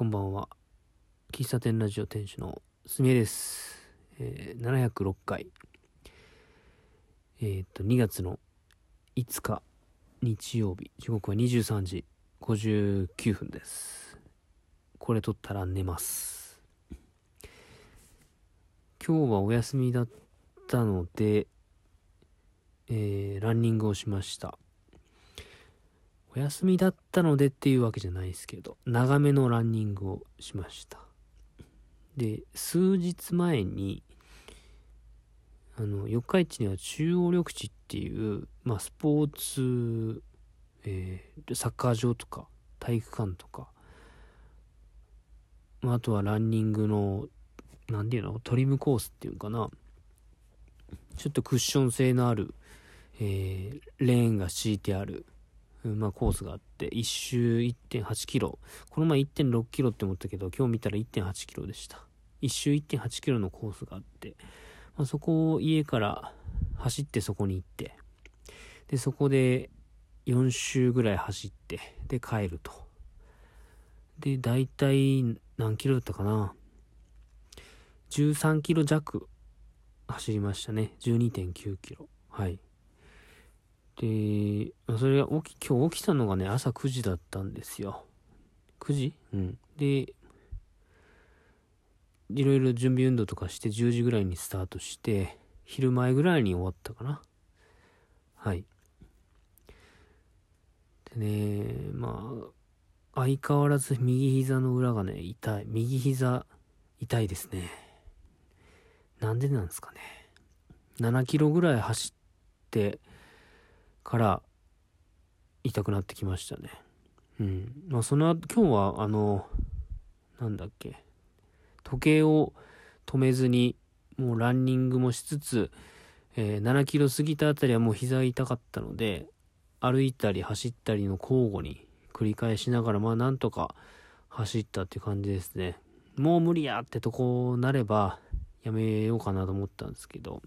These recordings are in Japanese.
こんばんは。喫茶店ラジオ店主のすみえです。えー、706回。えーっと、2月の5日、日曜日。時刻は23時59分です。これ撮ったら寝ます。今日はお休みだったので、えーランニングをしました。お休みだったのでっていうわけじゃないですけど、長めのランニングをしました。で、数日前に、あの、四日市には中央緑地っていう、まあ、スポーツ、えーサッカー場とか、体育館とか、まあ、あとはランニングの、なんていうの、トリムコースっていうかな、ちょっとクッション性のある、えーレーンが敷いてある、まあ、コースがあって、一周1.8キロ。この前1.6キロって思ったけど、今日見たら1.8キロでした。一周1.8キロのコースがあって、まあ、そこを家から走ってそこに行って、で、そこで4周ぐらい走って、で、帰ると。で、大体何キロだったかな ?13 キロ弱走りましたね。12.9キロ。はい。で、まあそれが起き、今日起きたのがね、朝9時だったんですよ。9時？うん。で、いろいろ準備運動とかして10時ぐらいにスタートして、昼前ぐらいに終わったかな。はい。でね、まあ、相変わらず右膝の裏がね、痛い。右膝、痛いですね。なんでなんですかね。7キロぐらい走って、から痛くなってきましたね。うん。まあその後、今日はあの、なんだっけ、時計を止めずに、もうランニングもしつつ、えー7キロ過ぎたあたりはもう膝痛かったので、歩いたり走ったりの交互に繰り返しながら、まあなんとか走ったっていう感じですね。もう無理やってとこなれば、やめようかなと思ったんですけど、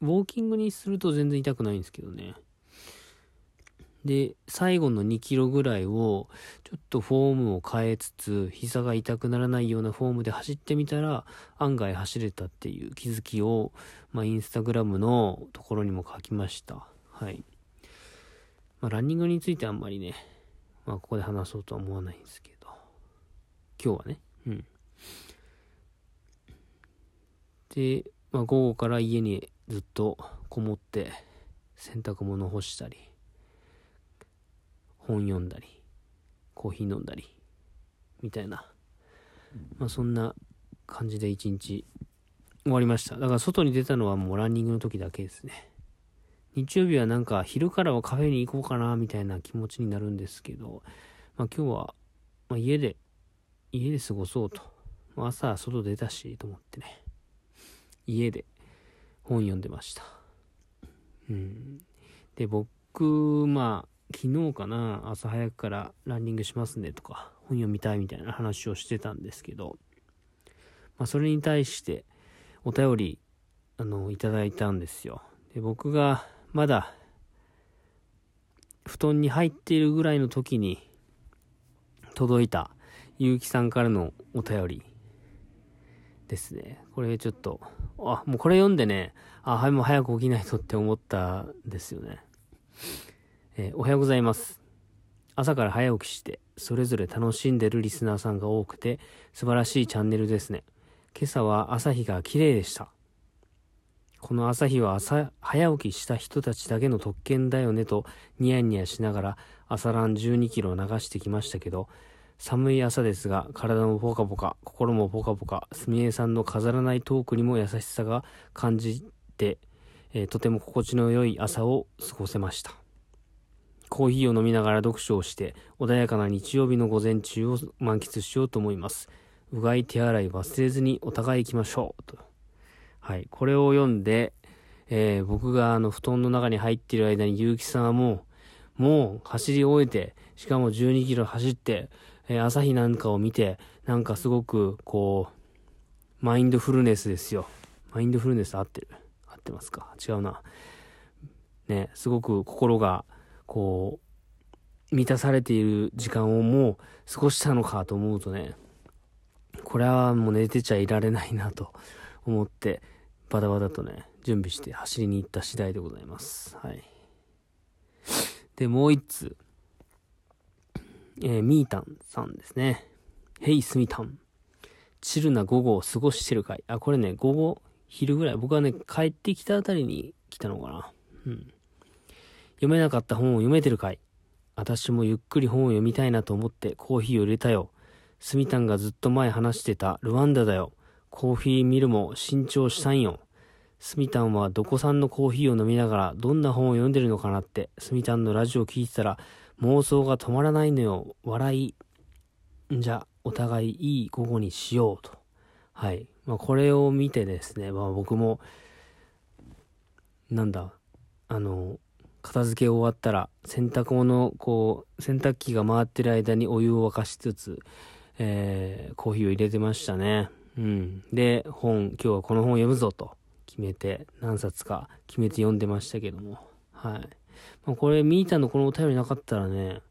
ウォーキングにすると全然痛くないんですけどね。で、最後の2キロぐらいを、ちょっとフォームを変えつつ、膝が痛くならないようなフォームで走ってみたら、案外走れたっていう気づきを、まあ、インスタグラムのところにも書きました。はい。まあ、ランニングについてあんまりね、まあ、ここで話そうとは思わないんですけど、今日はね、うん。で、まあ、午後から家にずっとこもって洗濯物干したり本読んだりコーヒー飲んだりみたいな。まあそんな感じで一日終わりました。だから外に出たのはもうランニングの時だけですね。日曜日はなんか昼からはカフェに行こうかなみたいな気持ちになるんですけどまあ今日は、ま、家で家で過ごそうと、朝外出たしと思ってね。家で。本読んでました。うん。で、僕、まあ、昨日かな、朝早くからランニングしますねとか、本読みたいみたいな話をしてたんですけど、まあ、それに対して、お便り、あの、いただいたんですよ。で、僕が、まだ、布団に入っているぐらいの時に、届いた、ゆうきさんからのお便りですね。これちょっと、あ、もうこれ読んでね、あ、はい、もう早く起きないとって思ったんですよね。えーおはようございます。朝から早起きして、それぞれ楽しんでるリスナーさんが多くて、素晴らしいチャンネルですね。今朝は朝日が綺麗でした。この朝日は朝、早起きした人たちだけの特権だよねと、ニヤニヤしながら朝ラン12キロを流してきましたけど、寒い朝ですが、体もポカポカ、心もポカポカ、すみえさんの飾らないトークにも優しさが感じて、えーとても心地の良い朝を過ごせました。コーヒーを飲みながら読書をして、穏やかな日曜日の午前中を満喫しようと思います。うがい手洗い忘れずにお互い行きましょう。と。はい。これを読んで、えー僕があの布団の中に入っている間に結城さんはもう、もう走り終えて、しかも12キロ走って、え朝日なんかを見て、なんかすごく、こう、マインドフルネスですよ。マインドフルネス合ってる？合ってますか？違うな。ね、すごく心が、こう、満たされている時間をもう過ごしたのかと思うとね、これはもう寝てちゃいられないなと思って、バタバタとね、準備して走りに行った次第でございます。はい。で、もう一つ。えー、みーたんさんですね。ヘイスミタン。チルな午後を過ごしてるかい。あ、これね、午後、昼ぐらい。僕はね、帰ってきたあたりに来たのかな。うん。読めなかった本を読めてるかい。私もゆっくり本を読みたいなと思ってコーヒーを入れたよ。スミタンがずっと前話してたルワンダだよ。コーヒーミルも新調したんよ。スミタンはどこさんのコーヒーを飲みながらどんな本を読んでるのかなって、スミタンのラジオを聞いてたら妄想が止まらないのよ。笑い。じゃ、お互いいい午後にしようと。はい。まあ、これを見てですね、まあ僕も、なんだ、あの、片付け終わったら、洗濯物、こう、洗濯機が回ってる間にお湯を沸かしつつ、えー、コーヒーを入れてましたね。うん。で、本、今日はこの本を読むぞと決めて、何冊か決めて読んでましたけども。はい。ま、これ、ミータのこのお便りなかったらね、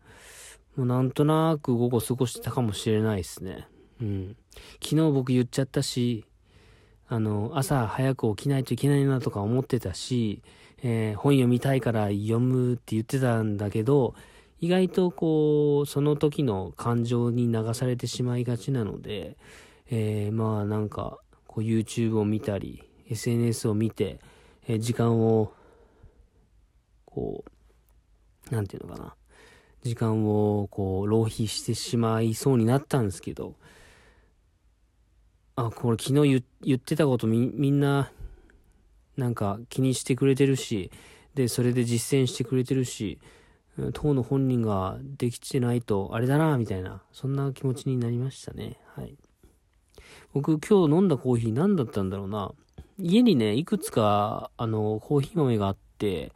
もうなんとなく午後過ごしてたかもしれないですね。うん。昨日僕言っちゃったし、あの、朝早く起きないといけないなとか思ってたし、えー、本読みたいから読むって言ってたんだけど、意外とこう、その時の感情に流されてしまいがちなので、えー、まあなんか、こう YouTube を見たり、SNS を見て、えー、時間を、こう、なんていうのかな。時間をこう浪費してしまいそうになったんですけど、あ、これ昨日言ってたことみ、みんな、なんか気にしてくれてるし、で、それで実践してくれてるし、当の本人ができてないと、あれだな、みたいな、そんな気持ちになりましたね。はい。僕今日飲んだコーヒー何だったんだろうな。家にね、いくつか、あの、コーヒー豆があって、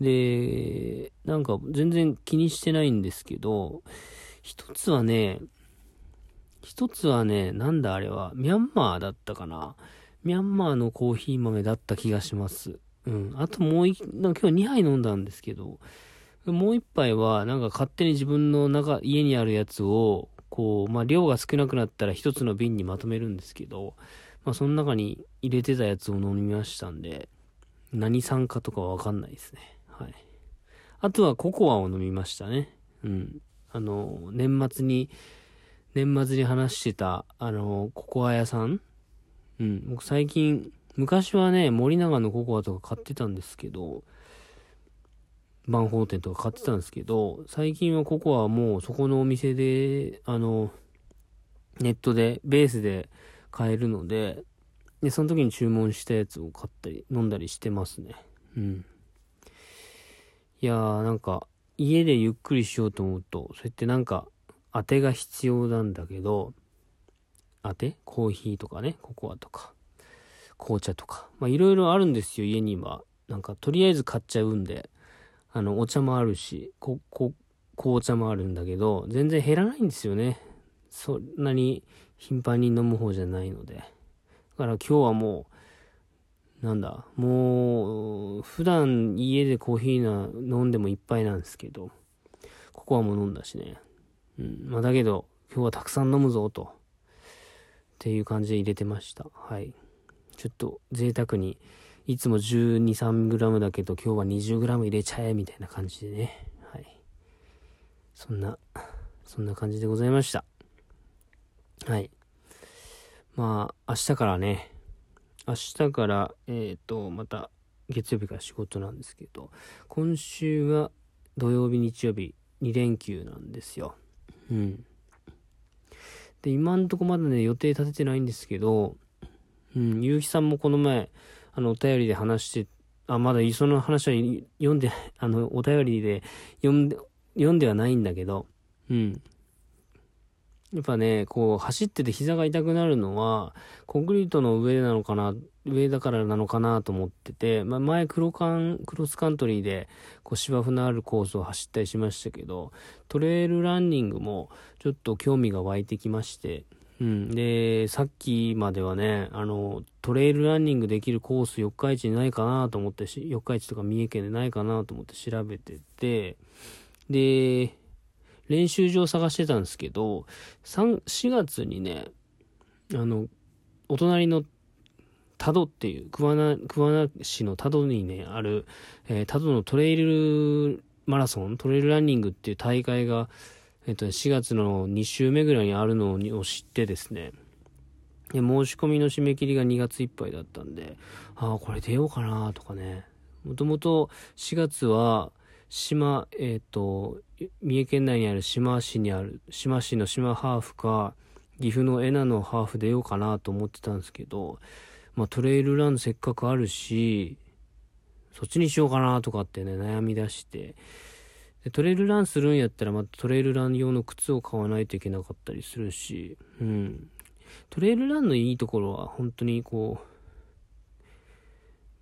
で、なんか全然気にしてないんですけど、一つはね、一つはね、なんだあれは、ミャンマーだったかな？ミャンマーのコーヒー豆だった気がします。うん。あともう一、なんか今日2杯飲んだんですけど、もう一杯は、なんか勝手に自分の中、家にあるやつを、こう、まあ、量が少なくなったら一つの瓶にまとめるんですけど、まあ、その中に入れてたやつを飲みましたんで、何酸化とかわかんないですね。はい。あとはココアを飲みましたね。うん。あの、年末に、年末に話してた、あの、ココア屋さんうん。僕最近、昔はね、森永のココアとか買ってたんですけど、万宝店とか買ってたんですけど、最近はココアはもうそこのお店で、あの、ネットで、ベースで買えるので、で、その時に注文したやつを買ったり、飲んだりしてますね。うん。いやー、なんか、家でゆっくりしようと思うと、そうやってなんか、当てが必要なんだけど、当て？コーヒーとかね、ココアとか、紅茶とか。まあ、いろいろあるんですよ、家には。なんか、とりあえず買っちゃうんで。あの、お茶もあるし、こ、こ、紅茶もあるんだけど、全然減らないんですよね。そんなに頻繁に飲む方じゃないので。だから今日はもう、なんだ、もう、普段家でコーヒーな、飲んでもいっぱいなんですけど、ココアもう飲んだしね。うん。まあだけど、今日はたくさん飲むぞ、と。っていう感じで入れてました。はい。ちょっと贅沢にいつも12、3g だけど今日は 20g 入れちゃえみたいな感じでね。はい。そんな、そんな感じでございました。はい。まあ、明日からね、明日から、えっ、ー、と、また月曜日から仕事なんですけど、今週は土曜日、日曜日、2連休なんですよ。うん。で、今んとこまだね、予定立ててないんですけど、うん、ゆうきさんもこの前、あの、お便りで話して、あ、まだその話は読んで、あの、お便りで読んで、読んではないんだけど、うん。やっぱね、こう、走ってて膝が痛くなるのは、コンクリートの上なのかな、上だからなのかなと思ってて、まあ、前黒カン、クロスカントリーで、こう、芝生のあるコースを走ったりしましたけど、トレイルランニングも、ちょっと興味が湧いてきまして、うん。で、さっきまではね、あの、トレイルランニングできるコース四日市にないかなと思って、四日市とか三重県でないかなと思って調べてて、で、練習場探してたんですけど、3、4月にね、あの、お隣の多度っていう、桑名、桑名市の多度にね、ある、えー、多度のトレイルマラソン、トレイルランニングっていう大会が、えっと、4月の2週目ぐらいにあるのを知ってですね、で申し込みの締め切りが2月いっぱいだったんで、ああ、これ出ようかなとかね。もともと4月は、島、えっ、ー、と、三重県内にある島市にある、島市の島ハーフか、岐阜の恵那のハーフ出ようかなと思ってたんですけど、まあトレイルランせっかくあるし、そっちにしようかなとかってね、悩み出して、でトレイルランするんやったらまたトレイルラン用の靴を買わないといけなかったりするし、うん。トレイルランのいいところは本当にこう、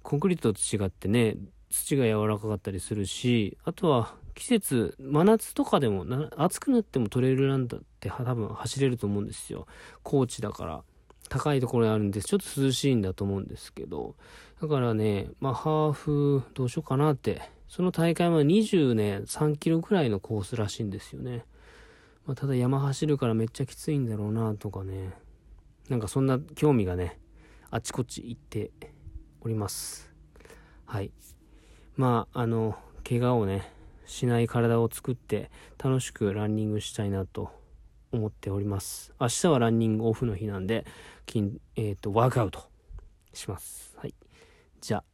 コンクリートと違ってね、土が柔らかかったりするし、あとは季節、真夏とかでも暑くなってもトレイルランだって多分走れると思うんですよ。高地だから。高いところにあるんで。ちょっと涼しいんだと思うんですけど。だからね、まあ、ハーフどうしようかなって。その大会は20ね、3キロくらいのコースらしいんですよね。まあ、ただ山走るからめっちゃきついんだろうなとかね。なんかそんな興味がね、あちこち行っております。はい。まあ、あの、怪我をね、しない体を作って楽しくランニングしたいなと思っております。明日はランニングオフの日なんで、筋、えっ、ー、と、ワークアウトします。はい。じゃあ、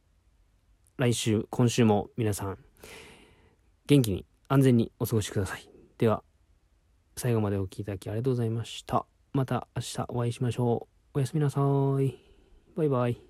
来週、今週も皆さん、元気に安全にお過ごしください。では、最後までお聴きいただきありがとうございました。また明日お会いしましょう。おやすみなさい。バイバイ。